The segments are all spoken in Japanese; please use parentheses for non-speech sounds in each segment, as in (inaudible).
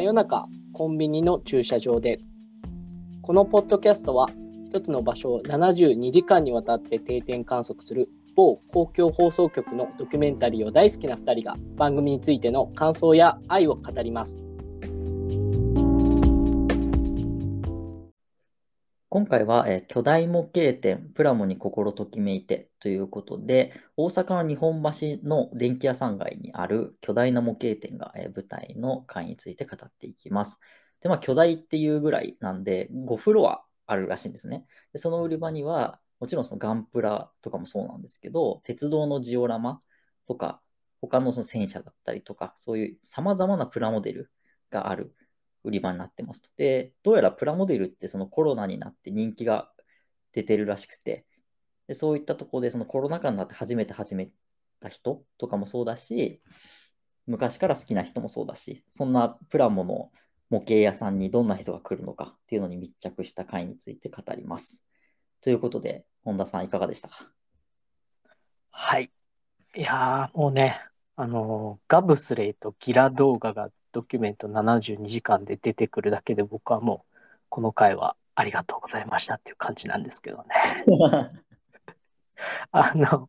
真夜中コンビニの駐車場で。このポッドキャストは一つの場所を72時間にわたって定点観測する某公共放送局のドキュメンタリーを大好きな2人が番組についての感想や愛を語ります。今回は、えー巨大模型店プラモに心ときめいてということで、大阪の日本橋の電気屋さん街にある巨大な模型店が、えー舞台の会について語っていきます。で、まあ、巨大っていうぐらいなんで、5フロアあるらしいんですね。で、その売り場には、もちろんそのガンプラとかもそうなんですけど、鉄道のジオラマとか、他のその戦車だったりとか、そういう様々なプラモデルがある売り場になってますと。で、どうやらプラモデルってそのコロナになって人気が出てるらしくて、でそういったところでそのコロナ禍になって初めて始めた人とかもそうだし、昔から好きな人もそうだし、そんなプラモの模型屋さんにどんな人が来るのかっていうのに密着した回について語ります。ということで、本田さんいかがでしたか？はいいやーもうねあのガブスレイとギラ動画がドキュメント72時間で出てくるだけで僕はもうこの回はありがとうございましたっていう感じなんですけどね。(laughs) あの、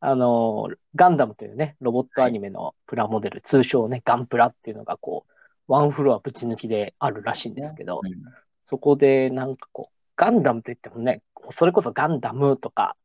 あの、ガンダムというね、ロボットアニメのプラモデル、通称ね、ガンプラっていうのがこう、ワンフロアぶち抜きであるらしいんですけど、うんそこでなんかこう、ガンダムといってもね、それこそガンダムとか、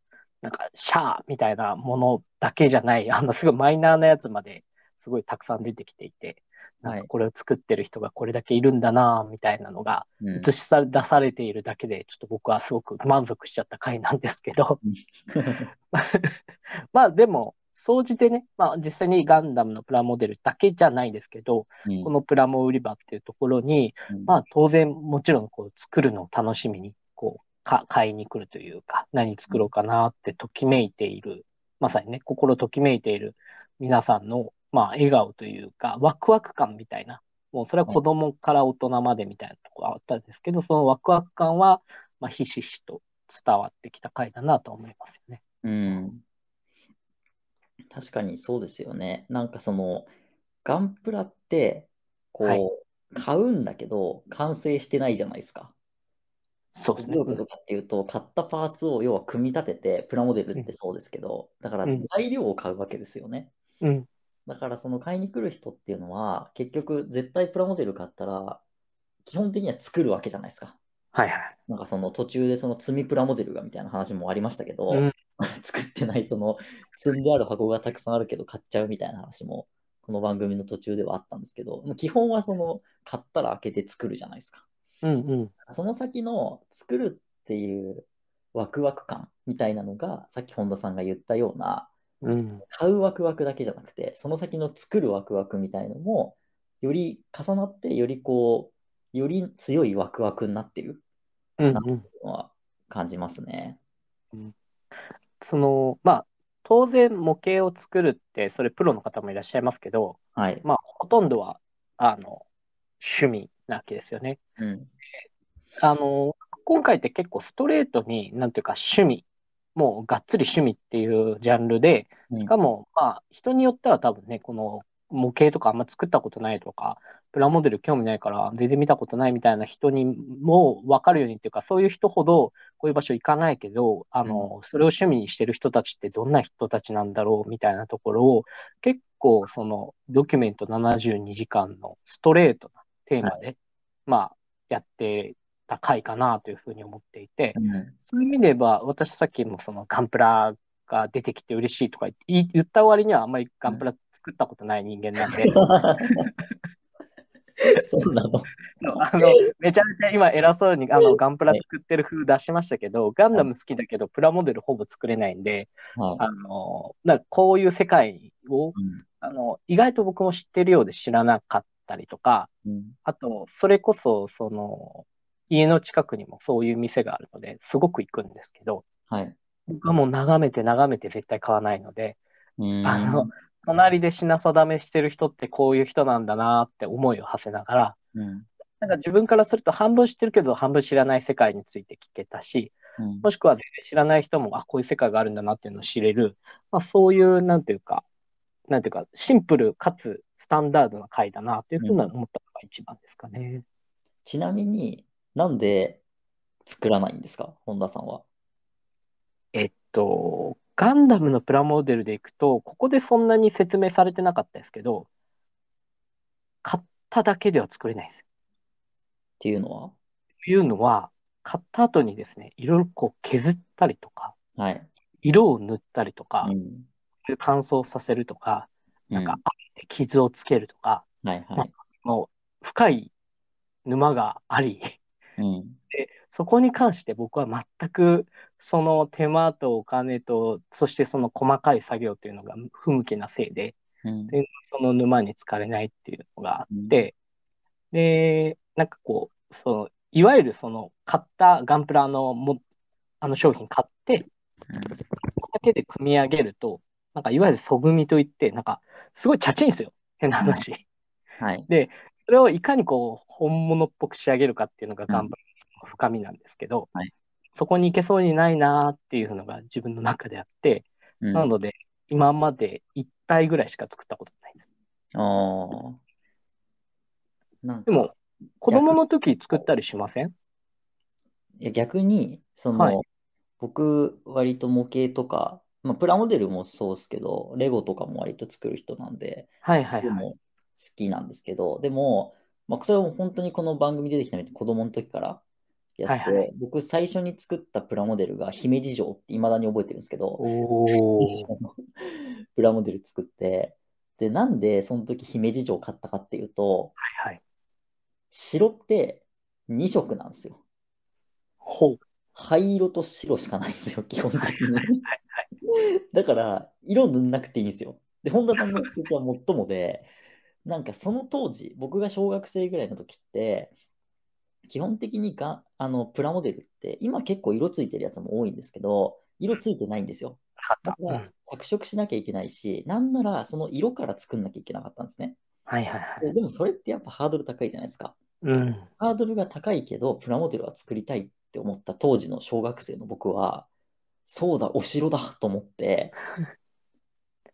なんかシャーみたいなものだけじゃない、あの、すごいマイナーなやつまですごいたくさん出てきていて、なんかこれを作ってる人がこれだけいるんだな、みたいなのがうん。映しさ出されているだけで、ちょっと僕はすごく満足しちゃった回なんですけど、(laughs) まあでも、総じてね、まあ実際にガンダムのプラモデルだけじゃないですけど、うん。このプラモ売り場っていうところに、うん。まあ当然もちろんこう作るのを楽しみに、こうか買いに来るというか、何作ろうかなってときめいている、まさにね、心ときめいている皆さんの、まあ笑顔というか、ワクワク感みたいな、もうそれは子供から大人までみたいなところあったんですけど、そのワクワク感は、まあひしひしと伝わってきた回だなと思いますよね。うん。確かにそうですよね。なんかその、ガンプラって、こう、はい買うんだけど、完成してないじゃないですか。そうですねどういうことかっていうと、買ったパーツを要は組み立てて、プラモデルってそうですけど、だからうん材料を買うわけですよね。うん。だからその買いに来る人っていうのは、結局絶対プラモデル買ったら、基本的には作るわけじゃないですか。はいはい。なんかその途中でその積みプラモデルがみたいな話もありましたけど、うん (laughs) 作ってないその積んである箱がたくさんあるけど買っちゃうみたいな話もこの番組の途中ではあったんですけど、基本はその買ったら開けて作るじゃないですか。うんうん。その先の作るっていうワクワク感みたいなのがさっき本田さんが言ったようなうん。買うワクワクだけじゃなくてその先の作るワクワクみたいのもより重なってよりこうより強いワクワクになってるうんなっていうのは感じますね。その、まあ、当然模型を作るって、それプロの方もいらっしゃいますけど、はい。まあ、ほとんどは、あの、趣味なわけですよね。うん。あの、今回って結構ストレートに、なんていうか趣味、もうがっつり趣味っていうジャンルで、うん。しかも、まあ、人によっては多分ね、この模型とかあんま作ったことないとか、プラモデル興味ないから全然見たことないみたいな人にも分かるようにっていうか、そういう人ほどこういう場所行かないけど、あの、それを趣味にしてる人たちってどんな人たちなんだろうみたいなところを、結構そのドキュメント72時間のストレートなテーマで、まあ、やってた回かなというふうに思っていて、うんそういう意味で言えば、私さっきもそのガンプラが出てきて嬉しいとか言い言った割にはあんまりガンプラ作ったことない人間なんで、(laughs) そうなの。そうあのめちゃめちゃ今偉そうにあのガンプラ作ってる風出しましたけど、ガンダム好きだけどプラモデルほぼ作れないんで、はい。あのなんかこういう世界をうんあの意外と僕も知ってるようで知らなかったりとか、うんあと、それこそその家の近くにもそういう店があるので、すごく行くんですけど、はい。僕はもう眺めて眺めて絶対買わないので、うんあの、隣で品定めしてる人ってこういう人なんだなって思いを馳せながら、うんなんか自分からすると半分知ってるけど半分知らない世界について聞けたし、うんもしくは全然知らない人も、あ、こういう世界があるんだなっていうのを知れる、まあそういう、なんていうか、なんていうか、シンプルかつスタンダードな回だなというふうに思ったのが一番ですかね。ちなみになんで作らないんですか？本田さんは。えっと、ガンダムのプラモデルでいくと、ここでそんなに説明されてなかったですけど、買っただけでは作れないです。っていうのは？というのは、買った後にですね、いろいろこう削ったりとか、はい。色を塗ったりとか、うん。乾燥させるとか、なんかうん、あえて傷をつけるとか、はいはい。もう深い沼があり、うん。そこに関して僕は全くその手間とお金と、そしてその細かい作業というのが不向きなせいで、うんでその沼に浸かれないっていうのがあって、で、なんかこう、そのいわゆるその買ったガンプラのもあの商品買って、だけで組み上げると、なんかいわゆる素組みといって、なんかすごいチャチいんですよ。変な話。はい。それをいかにこう本物っぽく仕上げるかっていうのがガンプラの深みなんですけど、はいそこに行けそうにないなっていうのが自分の中であって、うんなので今まで1体ぐらいしか作ったことないです。ああ。でも、子供の時作ったりしません？いや逆に、その、はい僕、割と模型とか、まあ、プラモデルもそうですけど、レゴとかも割と作る人なんで、はいはいはい。でも好きなんですけど、でも、まあ、それは本当にこの番組出てきたように子供の時からやってて、はいは僕最初に作ったプラモデルが姫路城って未だに覚えてるんですけど。(laughs) プラモデル作って、で、なんでその時姫路城を買ったかっていうと、はいはい。白って2色なんですよ。灰色と白しかないんですよ、基本的に。(laughs) だから、色塗んなくていいんですよ。で、本田さんの口は最もで、なんかその当時、僕が小学生ぐらいの時って、基本的にがあのプラモデルって、今結構色ついてるやつも多いんですけど、色ついてないんですよ。だかうんら、着色しなきゃいけないし、なんならその色から作んなきゃいけなかったんですね。はいはいはい。ででもそれってやっぱハードル高いじゃないですか。うん。ハードルが高いけど、プラモデルは作りたいって思った当時の小学生の僕は、そうだ、お城だと思って、(laughs)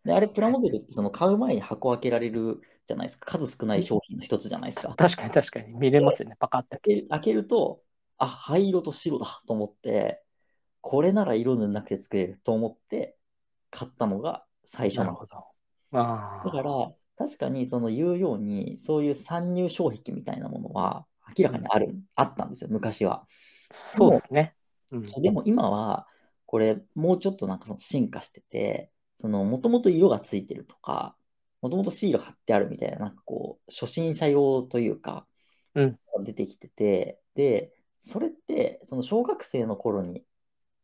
で、あれ、プラモデルってその買う前に箱開けられるじゃないですか。数少ない商品の一つじゃないですか。確かに確かに見れますよね。パカッて開ける開けると、あ、灰色と白だと思って、これなら色塗んなくて作れると思って買ったのが最初なんですよ。ど。ああ。だから、確かにその言うように、そういう参入障壁みたいなものは明らかにある、あったんですよ、昔は。そうですね。うん。でも今は、これ、もうちょっとなんかその進化してて、その、もともと色がついてるとか、もともとシール貼ってあるみたいな、なんかこう、初心者用というか、うん出てきてて、で、それって、その小学生の頃に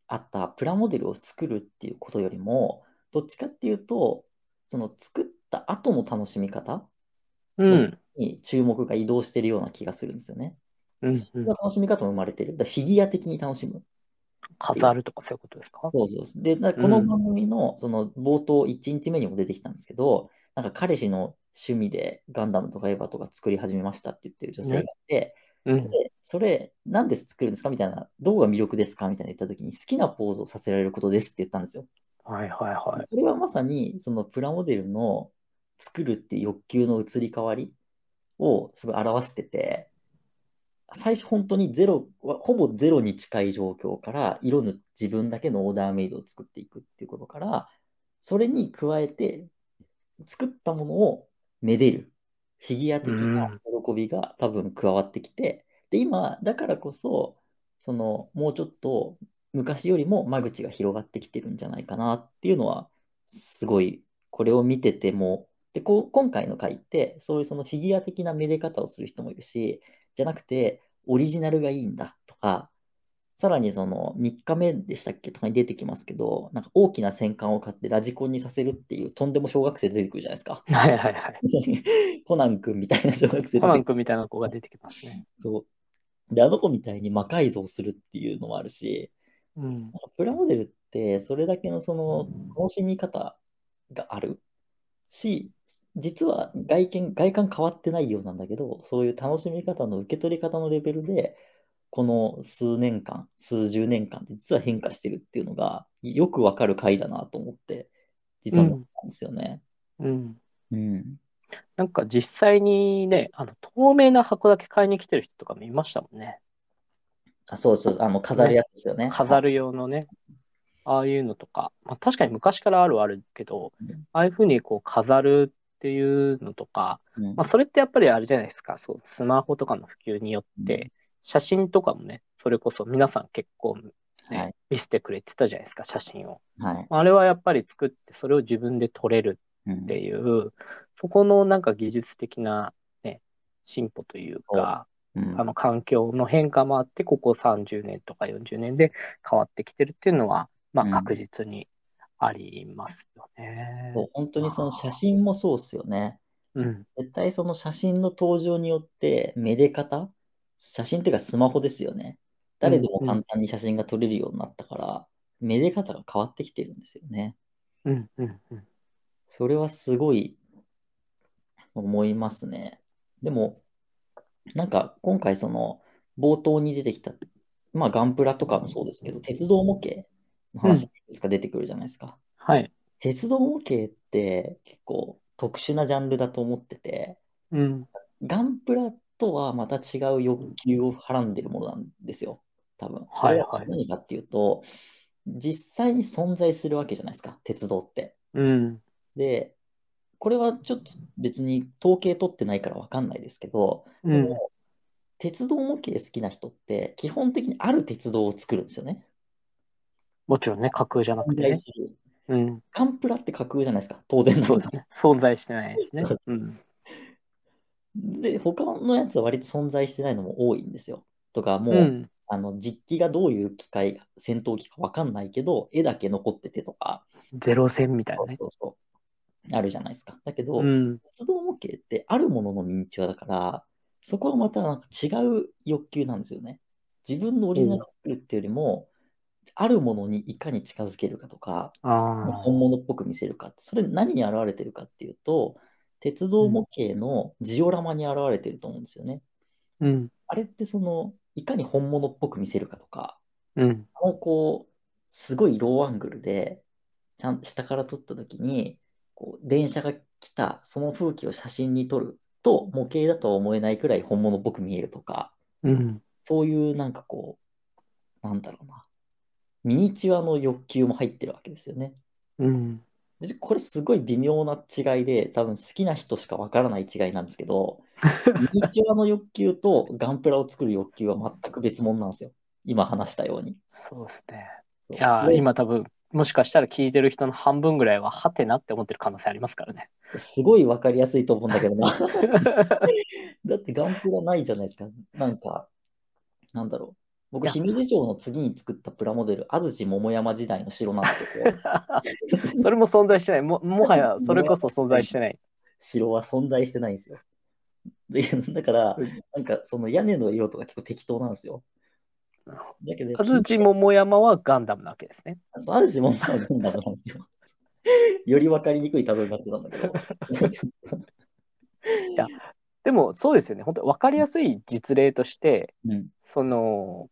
あったプラモデルを作るっていうことよりも、どっちかっていうと、その作った後の楽しみ方うん。に注目が移動してるような気がするんですよね。うん。そういう楽しみ方も生まれてる。だフィギュア的に楽しむ。飾るとかそういうことですか？そうそうそう。で、この番組のその冒頭1日目にも出てきたんですけど、なんか彼氏の趣味でガンダムとかエヴァとか作り始めましたって言ってる女性がいて、うん。で、それ、なんで作るんですかみたいな、どこが魅力ですかみたいな言った時に、好きなポーズをさせられることですって言ったんですよ。はいはいはい。これはまさに、そのプラモデルの作るっていう欲求の移り変わりをすごい表してて、最初本当にゼロは、ほぼゼロに近い状況から、色の自分だけのオーダーメイドを作っていくっていうことから、それに加えて、作ったものをめでる、フィギュア的な喜びが多分加わってきて、で、今、だからこそ、その、もうちょっと昔よりも間口が広がってきてるんじゃないかなっていうのは、すごい、これを見てても、で、こう今回の回って、そういうそのフィギュア的なめで方をする人もいるし、じゃなくて、オリジナルがいいんだとか、さらにその3日目でしたっけ？とかに出てきますけど、なんか大きな戦艦を買ってラジコンにさせるっていうとんでも小学生出てくるじゃないですか。はいはいはい。(laughs) コナン君みたいな小学生コナン君みたいな子が出てきますね。そう。で、あの子みたいに魔改造するっていうのもあるし、うん。プラモデルってそれだけのその楽しみ方があるし、実は外見、外観変わってないようなんだけど、そういう楽しみ方の受け取り方のレベルで、この数年間、数十年間って実は変化してるっていうのがよくわかる回だなと思って、実は思ったんですよね。うん。うん。なんか実際にね、あの、透明な箱だけ買いに来てる人とかもいましたもんね。あ、そうそう、あの、飾るやつですよね。飾る用のね。ああいうのとか、まあ、確かに昔からあるはあるけど、うんああいうふうにこう飾るっていうのとか、うん。まあ、それってやっぱりあれじゃないですか、そう、スマホとかの普及によっうて、写真とかもね、それこそ皆さん結構、ねはい。見せてくれてたじゃないですか、写真を。はい。あれはやっぱり作って、それを自分で撮れるうんっていう、そこのなんか技術的な、ね、進歩というか、う。ん。あの環境の変化もあって、ここ30年とか40年で変わってきてるっていうのは、まあうん。確実にありますよね。そう本当にその写真もそうっすよね。うん。絶対その写真の登場によって、めで方？写真っていうかスマホですよね。誰でも簡単に写真が撮れるようになったから、めで方が変わってきてるんですよね。うん。うん。うん。それはすごい思いますね。でも、なんか今回その冒頭に出てきた、まあガンプラとかもそうですけど、鉄道模型の話がいくつか出てくるじゃないですか。はい。鉄道模型って結構特殊なジャンルだと思ってて、うん。ガンプラとはまた違う欲求をはらんでるものなんですよ。多分。それはいは何かっていうと、実際に存在するわけじゃないですか、鉄道って。うん。で、これはちょっと別に統計取ってないからわかんないですけど、うん。鉄道模型好きな人って基本的にある鉄道を作るんですよね。もちろんね、架空じゃなく存てね。うん。ガンプラって架空じゃないですか、当然そうですね。存在してないですねそう。うん。で、他のやつは割と存在してないのも多いんですよ。とか、もう、うん。あの実機がどういう機械、戦闘機か分かんないけど、絵だけ残っててとか、ゼロ戦みたいなね。そうそうそう、あるじゃないですか。だけど、うん。鉄道模型ってあるもののミニチュアだから、そこはまたなんか違う欲求なんですよね。自分のオリジナルを作るっていうよりも、あるものにいかに近づけるかとか。本物っぽく見せるか、それ何に現れてるかっていうと、鉄道模型のジオラマに現れてると思うんですよね。うん。あれってその、いかに本物っぽく見せるかとか、うん。あのこう、すごいローアングルで、ちゃんと下から撮ったときに、こう電車が来た、その風景を写真に撮ると、模型だとは思えないくらい本物っぽく見えるとか、うん。そういうなんかこう、なんだろうな、ミニチュアの欲求も入ってるわけですよね。うん。でこれすごい微妙な違いで、多分好きな人しかわからない違いなんですけど、(laughs) ミニチュアの欲求とガンプラを作る欲求は全く別物なんですよ。今話したように。そうですね。いや今多分、もしかしたら聞いてる人の半分ぐらいは、はてなって思ってる可能性ありますからね。すごいわかりやすいと思うんだけどな。(laughs) だってガンプラないじゃないですか。なんか、なんだろう。僕、いや姫路城の次に作ったプラモデル、安土桃山時代の城なんですけど、(laughs) それも存在してない。ももはや (laughs) それこそ存在してない。城は存在してないんですよ。でだからうん、なんかその屋根の色とか結構適当なんですよ。だけど、安土桃山はガンダムなわけですね。そう安土桃山はガンダムなんですよ。(laughs) よりわかりにくい例えになっちゃったんだけど。でもそうですよね。本当分かりやすい実例として、うんその、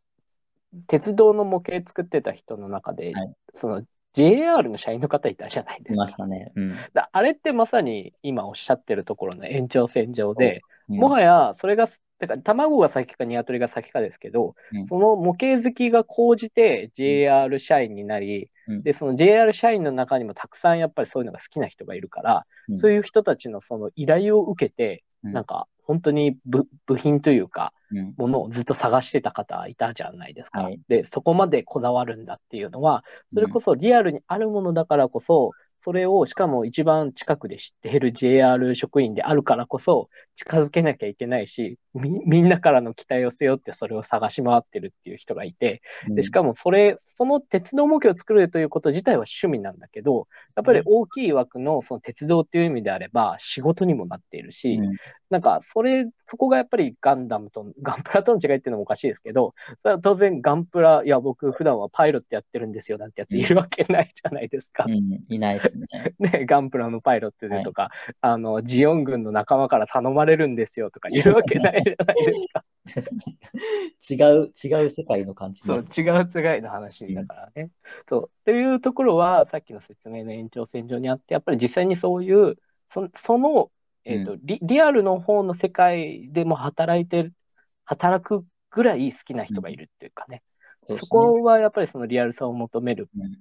鉄道の模型作ってた人の中で、はい。その JR の社員の方いたじゃないでいすか。ましたね。うん。だあれってまさに今おっしゃってるところの延長線上で、うん。もはやそれが、だから卵が先か鶏が先かですけど、うん。その模型好きが高じて JR 社員になり、うん。で、その JR 社員の中にもたくさんやっぱりそういうのが好きな人がいるから、うん。そういう人たちのその依頼を受けて、うん。なんか本当に部部品というか、うん。ものをずっと探してた方いたじゃないですか。はい。で、そこまでこだわるんだっていうのは、それこそリアルにあるものだからこそ、それをしかも一番近くで知っている JR 職員であるからこそ近づけなきゃいけないし、みみんなからの期待を背負ってそれを探し回ってるっていう人がいて、でしかもそれ、その鉄道模型を作るということ自体は趣味なんだけど、やっぱり大きい枠のその鉄道っていう意味であれば仕事にもなっているし、うん。なんかそれ、そこがやっぱりガンダムと、(laughs) ガンプラとの違いっていうのもおかしいですけど、それは当然ガンプラ、いや僕普段はパイロットやってるんですよなんてやついるわけないじゃないですか。うん、いないですね。(laughs) ね、ガンプラのパイロットでとか、あの、ジオン軍の仲間から頼まれるんですよとかいるわけないじゃないですか。(laughs) 違う、違う世界の感じそう、の。違う違いの話だからね。そう。っていうところは、さっきの説明の延長線上にあって、やっぱり実際にそういう、そそのえっ、と、リ、リアルの方の世界でも働いてる、働くぐらい好きな人がいるっていうかね。そうですねそこはやっぱりそのリアルさを求めるうん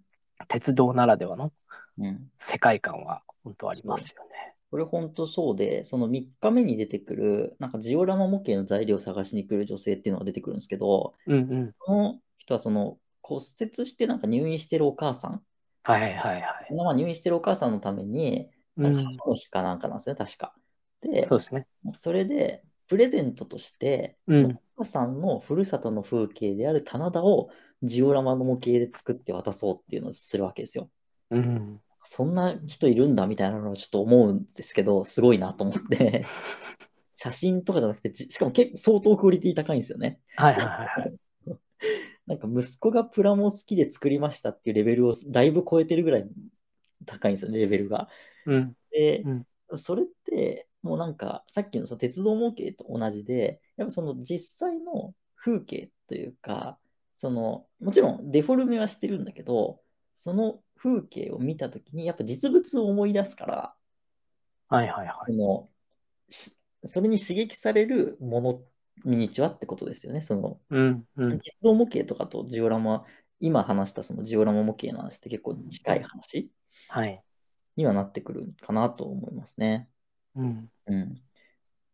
鉄道ならではのうん世界観は本当ありますよね。これ本当そうで、その3日目に出てくる、なんかジオラマ模型の材料を探しに来る女性っていうのが出てくるんですけど、うんうん。その人はその骨折してなんか入院してるお母さん、はいはいはい。まあ入院してるお母さんのために、うんなんか母の日かなんかなんですね、確か。でそう、ですね。それでプレゼントとして、うんそのお母さんのふるさとの風景である棚田をジオラマの模型で作って渡そうっていうのをするわけですよ。うん。そんな人いるんだみたいなのをちょっと思うんですけど、すごいなと思って、(laughs) 写真とかじゃなくて、じしかも結構相当クオリティ高いんですよね。はいはいはいはい。(laughs) なんか息子がプラモ好きで作りましたっていうレベルをだいぶ超えてるぐらい高いんですよね、レベルが。うん。で、うんそれってもうなんかさっきのその鉄道模型と同じで、やっぱその実際の風景というか、そのもちろんデフォルメはしてるんだけど、その風景を見たときにやっぱ実物を思い出すから、はいはいはい。そのしそれに刺激されるもの、ミニチュアってことですよね。そのうんうん。実動模型とかとジオラマ、今話したそのジオラマ模型の話って結構近い話はい。にはなってくるかなと思いますね。うん。うん。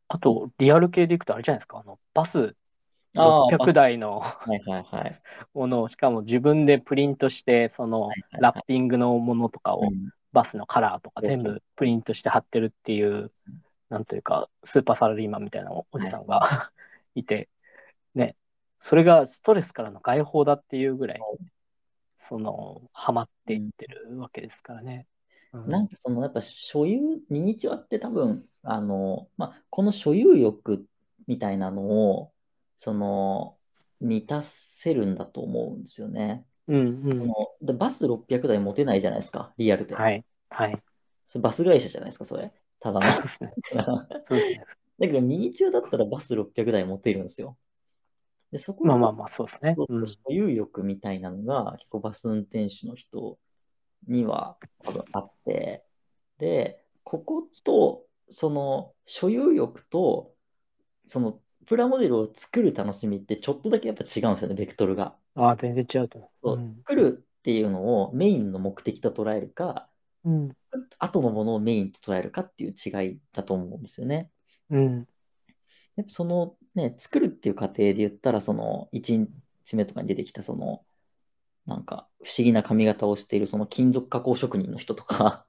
あと、リアル系でいくとあれじゃないですか。あの、バス600台の。ものを、しかも自分でプリントして、そのラッピングのものとかを、うん。バスのカラーとか全部プリントして貼ってるっていう、なんというか、スーパーサラリーマンみたいなおじさんが (laughs) いて、ね、それがストレスからの解放だっていうぐらい、その、ハマっていってるわけですからね。うん。なんかそのやっぱ所有、ミニチュアって多分、あの、まあ、この所有欲みたいなのを、その、満たせるんだと思うんですよね。うんうん。そのでバス600台持てないじゃないですか、リアルで。はい。はい。それバス会社じゃないですか、それ。ただの。そうですね。(laughs) だけどミニチュアだったらバス600台持てるんですよ。で、そこままあまあまあ、そうですね。うん。所有欲みたいなのが結構バス運転手の人には多分あって、で、ここと、その所有欲と、そのプラモデルを作る楽しみってちょっとだけやっぱ違うんですよね、ベクトルが。ああ、全然違うと思う。そう、ん作るっていうのをメインの目的と捉えるか、うん。後のものをメインと捉えるかっていう違いだと思うんですよね。うん。やっぱそのね、作るっていう過程で言ったら、その1日目とかに出てきた、その、なんか不思議な髪型をしているその金属加工職人の人とか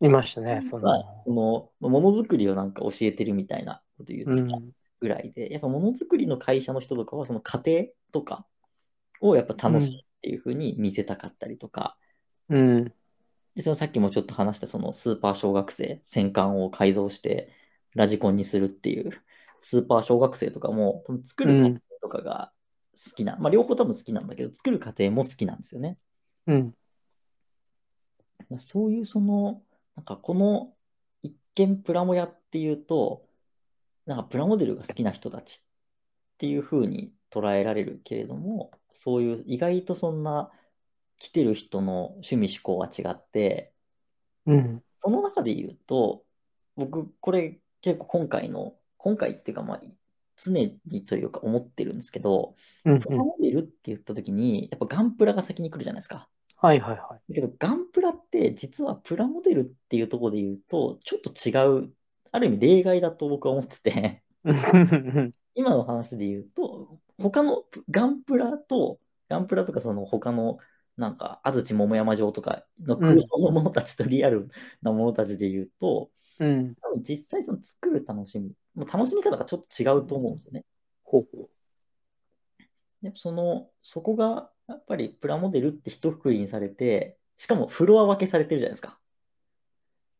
いましたね、そはの。そのものづくりをなんか教えてるみたいなこと言うってたん。ぐらいで、やっぱものづくりの会社の人とかはその過程とかをやっぱ楽しいっていうふうに見せたかったりとか、うん。で、そのさっきもちょっと話したそのスーパー小学生、戦艦を改造してラジコンにするっていうスーパー小学生とかも多分作る過程とかが好きな、まあ両方多分好きなんだけど、作る過程も好きなんですよね。うん。そういうその、なんかこの一見プラモヤっていうと、なんかプラモデルが好きな人たちっていう風に捉えられるけれども、そういう意外とそんな来てる人の趣味思考は違って、うん。その中で言うと、僕、これ結構今回の、今回っていうか、まあ、常にというか思ってるんですけど、うん。プラモデルって言った時に、やっぱガンプラが先に来るじゃないですか。はいはいはだけど、ガンプラって実はプラモデルっていうところで言うと、ちょっと違う、ある意味例外だと僕は思ってて、(laughs) 今の話で言うと、他のガンプラと、ガンプラとかその他の、なんか、安土桃山城とかの空想のものたちとリアルなものたちで言うと、うん。多分実際その作る楽しみ、もう楽しみ方がちょっと違うと思うんですよね。ほうほでその、そこがやっぱりプラモデルって一括りにされて、しかもフロア分けされてるじゃないですか。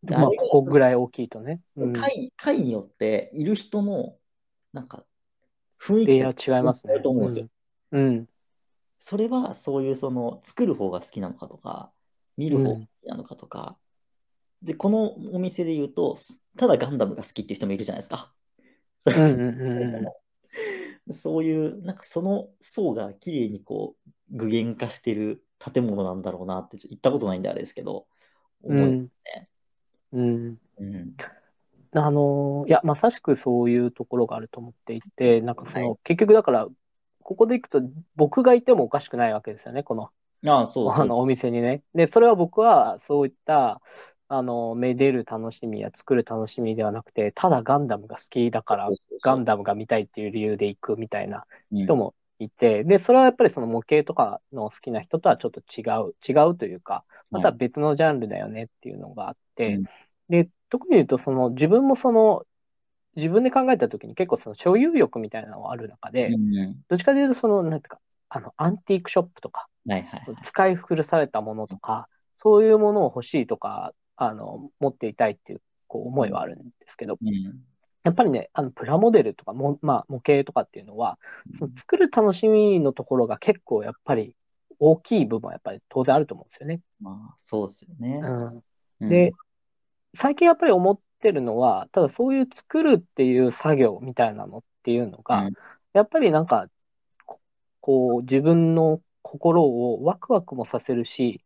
う。まあ、ここぐらい大きいとね。うん。回、回によっている人の、なんか、雰囲気がー違いますね。と思うんですよ。うん。それはそういうその作る方が好きなのかとか、見る方が好きなのかとか、で、このお店で言うと、ただガンダムが好きっていう人もいるじゃないですか。そうんうんうんうんそのそういう、なんかその層が綺麗にこう具現化してる建物なんだろうなって、行ったことないんであれですけど、思い、うん。うん。うんあの、いや、まさしくそういうところがあると思っていて、なんかその、は結局だから、ここで行くと僕がいてもおかしくないわけですよね、この、ああ、そう。あのお店にね。で、それは僕はそういった、あの、めでる楽しみや作る楽しみではなくて、ただガンダムが好きだからガンダムが見たいっていう理由で行くみたいなうん人もいて、で、それはやっぱりその模型とかの好きな人とはちょっと違う、違うというか、また別のジャンルだよねっていうのがあって、うんで、特に言うと、その自分もその、自分で考えたときに結構その所有欲みたいなのがある中で、うんうんどっちかというとその、なんていうか、あの、アンティークショップとか、はいはいはい。使い古されたものとか、そういうものを欲しいとか、あの、持っていたいっていう、こう、思いはあるんですけど、うんやっぱりね、あの、プラモデルとかも、まあ、模型とかっていうのは、その作る楽しみのところが結構やっぱり大きい部分はやっぱり当然あると思うんですよね。まあ、そうですよね。うん。うんで、最近やっぱり思ってるのは、ただそういう作るっていう作業みたいなのっていうのが、うんやっぱりなんか、ここう自分の心をワクワクもさせるし、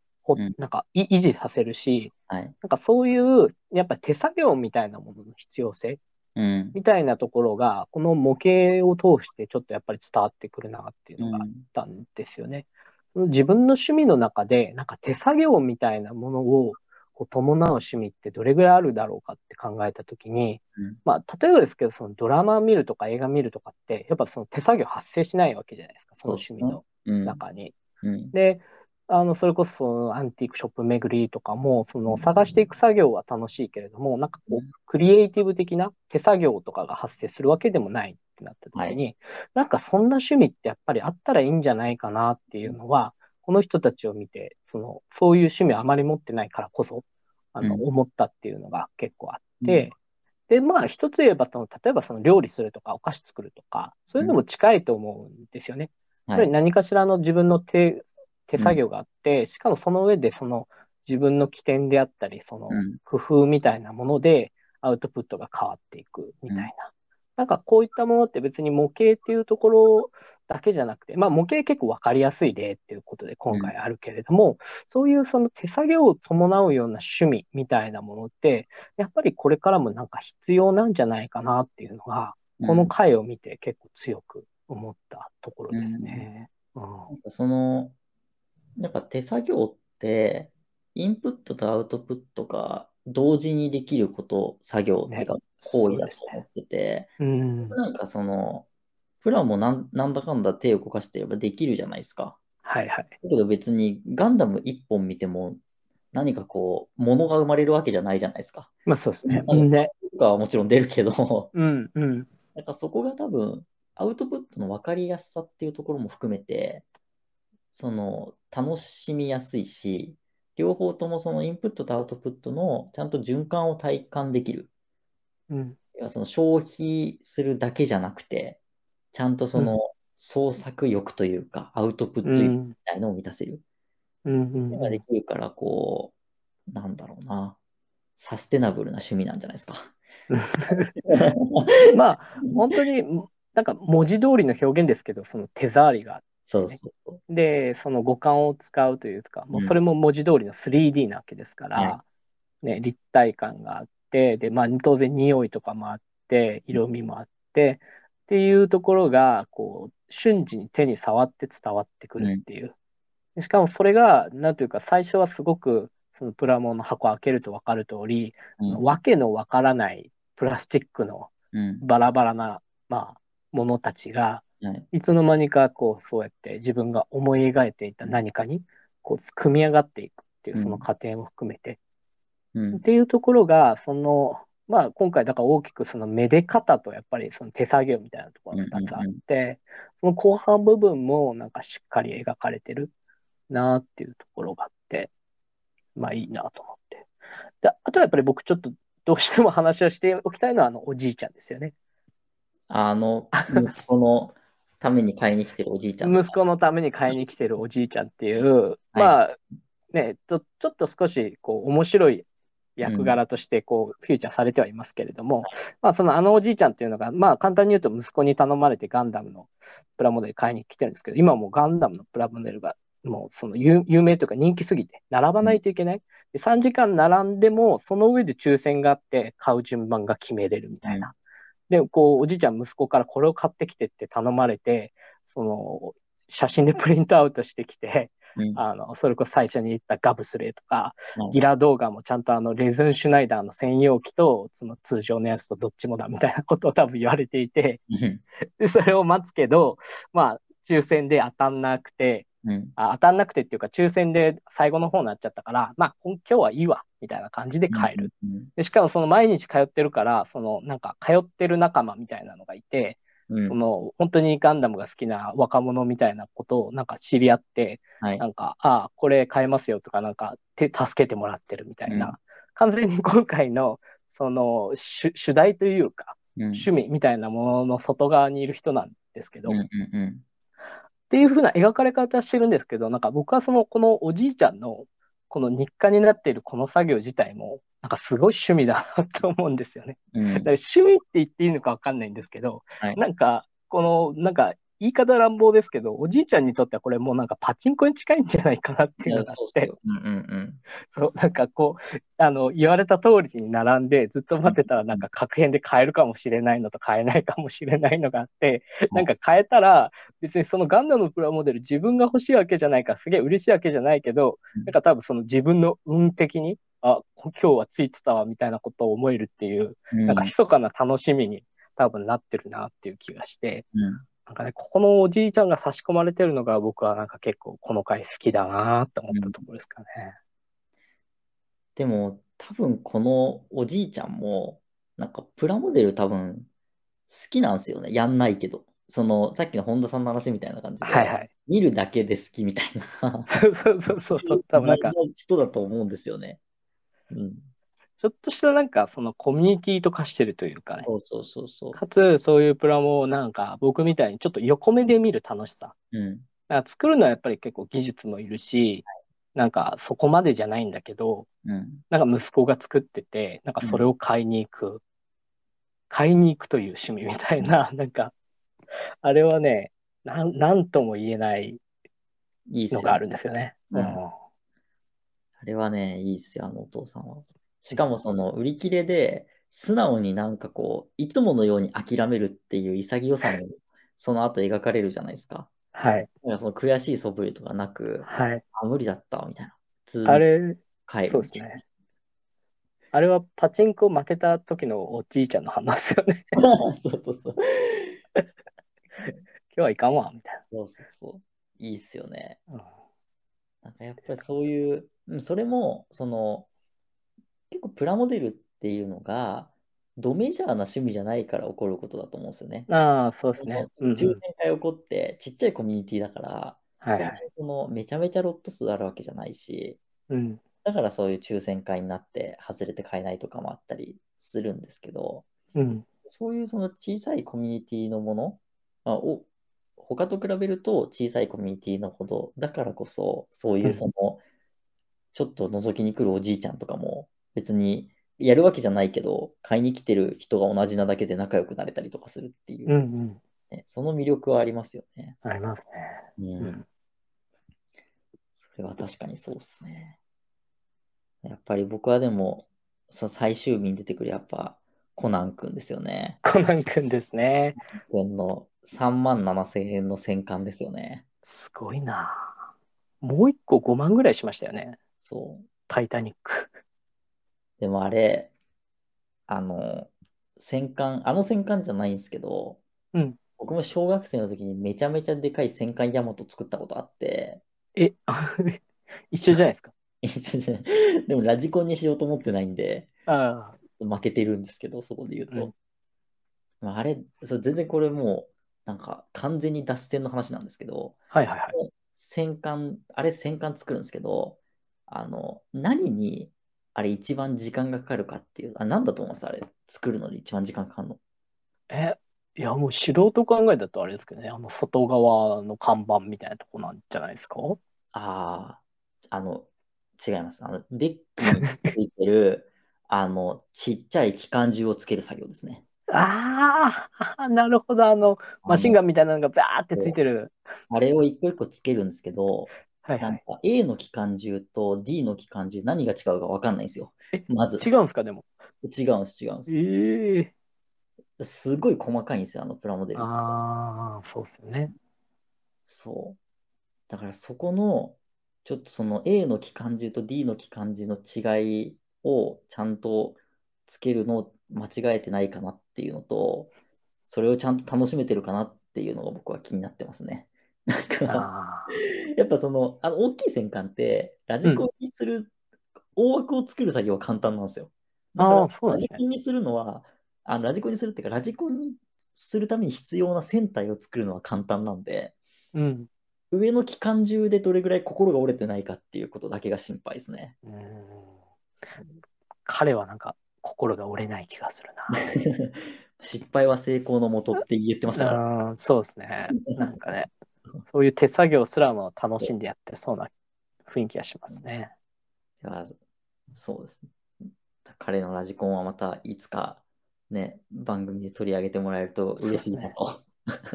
なんかい維持させるし、はい。なんかそういうやっぱり手作業みたいなものの必要性うん。みたいなところが、この模型を通してちょっとやっぱり伝わってくるなっていうのがあったんですよね。その自分の趣味の中で、なんか手作業みたいなものをこう伴う趣味ってどれぐらいあるだろうかって考えたときに、うんまあ、例えばですけど、そのドラマ見るとか映画見るとかって、やっぱその手作業発生しないわけじゃないですか、その趣味のうん。中に。うん。で、あの、それこそそのアンティークショップ巡りとかも、その探していく作業は楽しいけれども、なんかこうう、クリエイティブ的な手作業とかが発生するわけでもないってなった時に、なんかそんな趣味ってやっぱりあったらいいんじゃないかなっていうのは、この人たちを見て、その、そういう趣味をあまり持ってないからこそ、あの、うん。思ったっていうのが結構あって、で、まあ一つ言えば、その、例えばその料理するとかお菓子作るとか、そういうのも近いと思うんですよね。やっぱり何かしらの自分の手、手作業があって、しかもその上でその自分の起点であったり、そのうん。工夫みたいなものでアウトプットが変わっていくみたいな。うんなんかこういったものって別に模型っていうところだけじゃなくて、まあ模型結構わかりやすい例っていうことで今回あるけれども、そういうその手作業を伴うような趣味みたいなものって、やっぱりこれからもなんか必要なんじゃないかなっていうのが、この回を見て結構強く思ったところですね。うん。その、やっぱ手作業って、インプットとアウトプットが同時にできること、作業っていうか、行為だと思ってて、うん。なんかその、プラもなんなんだかんだ手を動かしてればできるじゃないですか。はいはい。だけど別にガンダム一本見ても何かこう、ものが生まれるわけじゃないじゃないですか。まあそうですね。うんね。とかはもちろん出るけど、うんうん。なんかそこが多分、アウトプットの分かりやすさっていうところも含めて、その、楽しみやすいし、両方ともそのインプットとアウトプットのちゃんと循環を体感できる。うん。その消費するだけじゃなくて、ちゃんとその創作欲というか、アウトプット欲みうん。たいのを満たせる。うんうんのができるから、こう、なんだろうな、サステナブルな趣味なんじゃないですか。(laughs) まあ、本当に、なんか文字通りの表現ですけど、その手触りが。そうそうそう。で、その五感を使うというか、もううん。それも文字通りの 3D なわけですから、はね、立体感があって、で、まあ当然匂いとかもあって、色味もあって、っていうところが、こう、瞬時に手に触って伝わってくるっていう。でしかもそれが、なんというか、最初はすごく、そのプラモの箱を開けると分かる通り、うん。そのわけのわからないプラスチックのうん。バラバラな、まあ、ものたちが、はいいつの間にか、こう、そうやって自分が思い描いていた何かに、こう、組み上がっていくっていう、その過程も含めて。うんっていうところが、その、まあ、今回、だから大きくそのめで方と、やっぱりその手作業みたいなところが2つあって、その後半部分もなんかしっかり描かれてるなっていうところがあって、まあいいなと思って。で、あとはやっぱり僕ちょっとどうしても話をしておきたいのは、あの、おじいちゃんですよね。あの、息子のために買いに来てるおじいちゃん。息子のために買いに来てるおじいちゃんっていう、はいまあ、ね、ちょちょっと少し、こう、面白い役柄として、こう、フューチャーされてはいますけれども、まあ、そのあのおじいちゃんっていうのが、まあ、簡単に言うと息子に頼まれてガンダムのプラモデル買いに来てるんですけど、今もうガンダムのプラモデルがもうその有有名というか人気すぎて、並ばないといけない。で3時間並んでも、その上で抽選があって、買う順番が決めれるみたいな。で、こう、おじいちゃん、息子からこれを買ってきてって頼まれて、その、写真でプリントアウトしてきて、うん。あの、それこそ最初に言ったガブスレーとか、うん。ギラ動画もちゃんとあの、レズンシュナイダーの専用機と、その通常のやつとどっちもだみたいなことを多分言われていて、うんで、それを待つけど、まあ、抽選で当たんなくて、うん。あ当たんなくてっていうか、抽選で最後の方になっちゃったから、まあ、今日はいいわ、みたいな感じで帰る。。うんで、しかもその毎日通ってるから、そのなんか通ってる仲間みたいなのがいて、うん。その本当にガンダムが好きな若者みたいなことをなんか知り合って、はい。なんか、ああ、これ買えますよとか、なんか、て助けてもらってるみたいな、うん。完全に今回の、その主、主題というか、うん。趣味みたいなものの外側にいる人なんですけど、っうんうんうんていう風な描かれ方してるんですけど、なんか僕はその、このおじいちゃんの、この日課になっているこの作業自体も、なんかすごい趣味だなと思うんですよね。うんだから趣味って言っていいのかわかんないんですけど、はいなんか、この、なんか、言い方乱暴ですけど、おじいちゃんにとってはこれもうなんかパチンコに近いんじゃないかなっていうのがあって、そうなんかこう、あの、言われた通りに並んでずっと待ってたらなんか確変で買えるかもしれないのと買えないかもしれないのがあって、なんか買えたら別にそのガンダムのプラモデル自分が欲しいわけじゃないからすげえ嬉しいわけじゃないけど、うん。なんか多分その自分の運的に、あ、今日はついてたわみたいなことを思えるっていう、うん。なんか密かな楽しみに多分なってるなっていう気がして、うんなんかね、ここのおじいちゃんが差し込まれてるのが僕はなんか結構この回好きだなって思ったところですかね。でも、多分このおじいちゃんも、なんかプラモデル多分好きなんですよね。やんないけど。その、さっきの本田さんの話みたいな感じで、はいはい。見るだけで好きみたいな。そうそうそうそうそう、多分なんか、(laughs) 人だと思うんですよね。うん。ちょっとしたなんかそのコミュニティと化してるというかね。そうそうそうそう。かつ、そういうプラモをなんか僕みたいにちょっと横目で見る楽しさ。うん。なんか作るのはやっぱり結構技術もいるし、なんかそこまでじゃないんだけど、うん。なんか息子が作ってて、なんかそれを買いに行く。買いに行くという趣味みたいな、(laughs) なんか、あれはね、なん、なんとも言えないのがあるんですよね。うんあれはね、いいっすよ、あのお父さんは。しかもその売り切れで、素直になんかこう、いつものように諦めるっていう潔さも、その後描かれるじゃないですか。はい。だからその悔しい素振りとかなく、はい。あ、無理だった、みたいな。あれ、そうですね。あれはパチンコ負けた時のおじいちゃんの話ですよね。(laughs) そうそうそう。(laughs) 今日はいかんわ、みたいそうそうそう。いいっすよね。な。なんかやっぱりそういう、うん、それも、その、結構プラモデルっていうのが、ドメジャーな趣味じゃないから起こることだと思うんですよね。うんああ、そうですね。抽選会起こって、ちっちゃいコミュニティだから、はいそのめちゃめちゃロット数あるわけじゃないし、うん。だからそういう抽選会になって外れて買えないとかもあったりするんですけど、うん。そういうその小さいコミュニティのもの、まあ、を他と比べると小さいコミュニティのほど、だからこそ、そういうその、ちょっと覗きに来るおじいちゃんとかも、別にやるわけじゃないけど、買いに来てる人が同じなだけで仲良くなれたりとかするっていう、うんうん。ねその魅力はありますよね。ありますうね。うんん。それは確かにそうですね。やっぱり僕はでも、その最終日に出てくるやっぱコナン君ですよね。コナン君ですね。君の3万7千円の戦艦ですよね。すごいな。もう一個5万ぐらいしましたよね。そう。タイタニック。でもあれ、あの、戦艦、あの戦艦じゃないんですけど、うん。僕も小学生の時にめちゃめちゃでかい戦艦ヤマト作ったことあって、え、(laughs) 一緒じゃないですか？(laughs) でもラジコンにしようと思ってないんで、ああ。負けてるんですけど、そこで言うと。うんまあ、あれ、そう全然これもう、なんか完全に脱線の話なんですけど、はいはいはい。戦艦、あれ戦艦作るんですけど、あの、何にあれ一番時間がかかるかっていう、あ、なんだと思います？あれ、作るのに一番時間かかるの。え、いやもう素人考えだとあれですけどね、あの外側の看板みたいなとこなんじゃないですか？ああ、あの、違います。あの、デッキについてる、(laughs) あの、ちっちゃい機関銃をつける作業ですね。ああ、なるほど。あの、マシンガンみたいなのがバーってついてる。あれを一個一個つけるんですけど、はいはい。なんか A の機関銃と D の機関銃何が違うかわかんないんですよ。えまず。違うんですか、でも。違うんです、違うんです。ええすごい細かいんですよ、あのプラモデル。ああ、そうっすよね。そう。だからそこの、ちょっとその A の機関銃と D の機関銃の違いをちゃんとつけるのを間違えてないかなっていうのと、それをちゃんと楽しめてるかなっていうのが僕は気になってますね。なんか、あやっぱその、あの大きい戦艦って、ラジコンにする、大枠を作る作業は簡単なんですよ。だからあラジコンにするのは、あのラジコンにするっていうか、ラジコンにするために必要な船体を作るのは簡単なんで、あ、うん。上の機関銃でどれぐらい心が折れてないかっていうことだけが心配ですね。うーん彼はなんか心が折れない気がする (laughs) 失敗は成功のもとって言ってましたから。そうですね。なんかね、そういう手作業すらも楽しんでやってそうな雰囲気がしますね。いやそうですね。彼のラジコンはまたいつかね、番組で取り上げてもらえると嬉しいなと。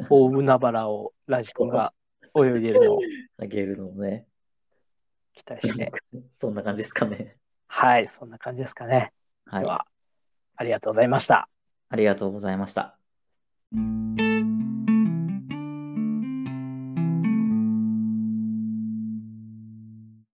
大海原をラジコンが泳いでるのをあげるのをね。期待して。(laughs) そんな感じですかね。はい、そんな感じですかね。はい。では、ありがとうございました。ありがとうございました。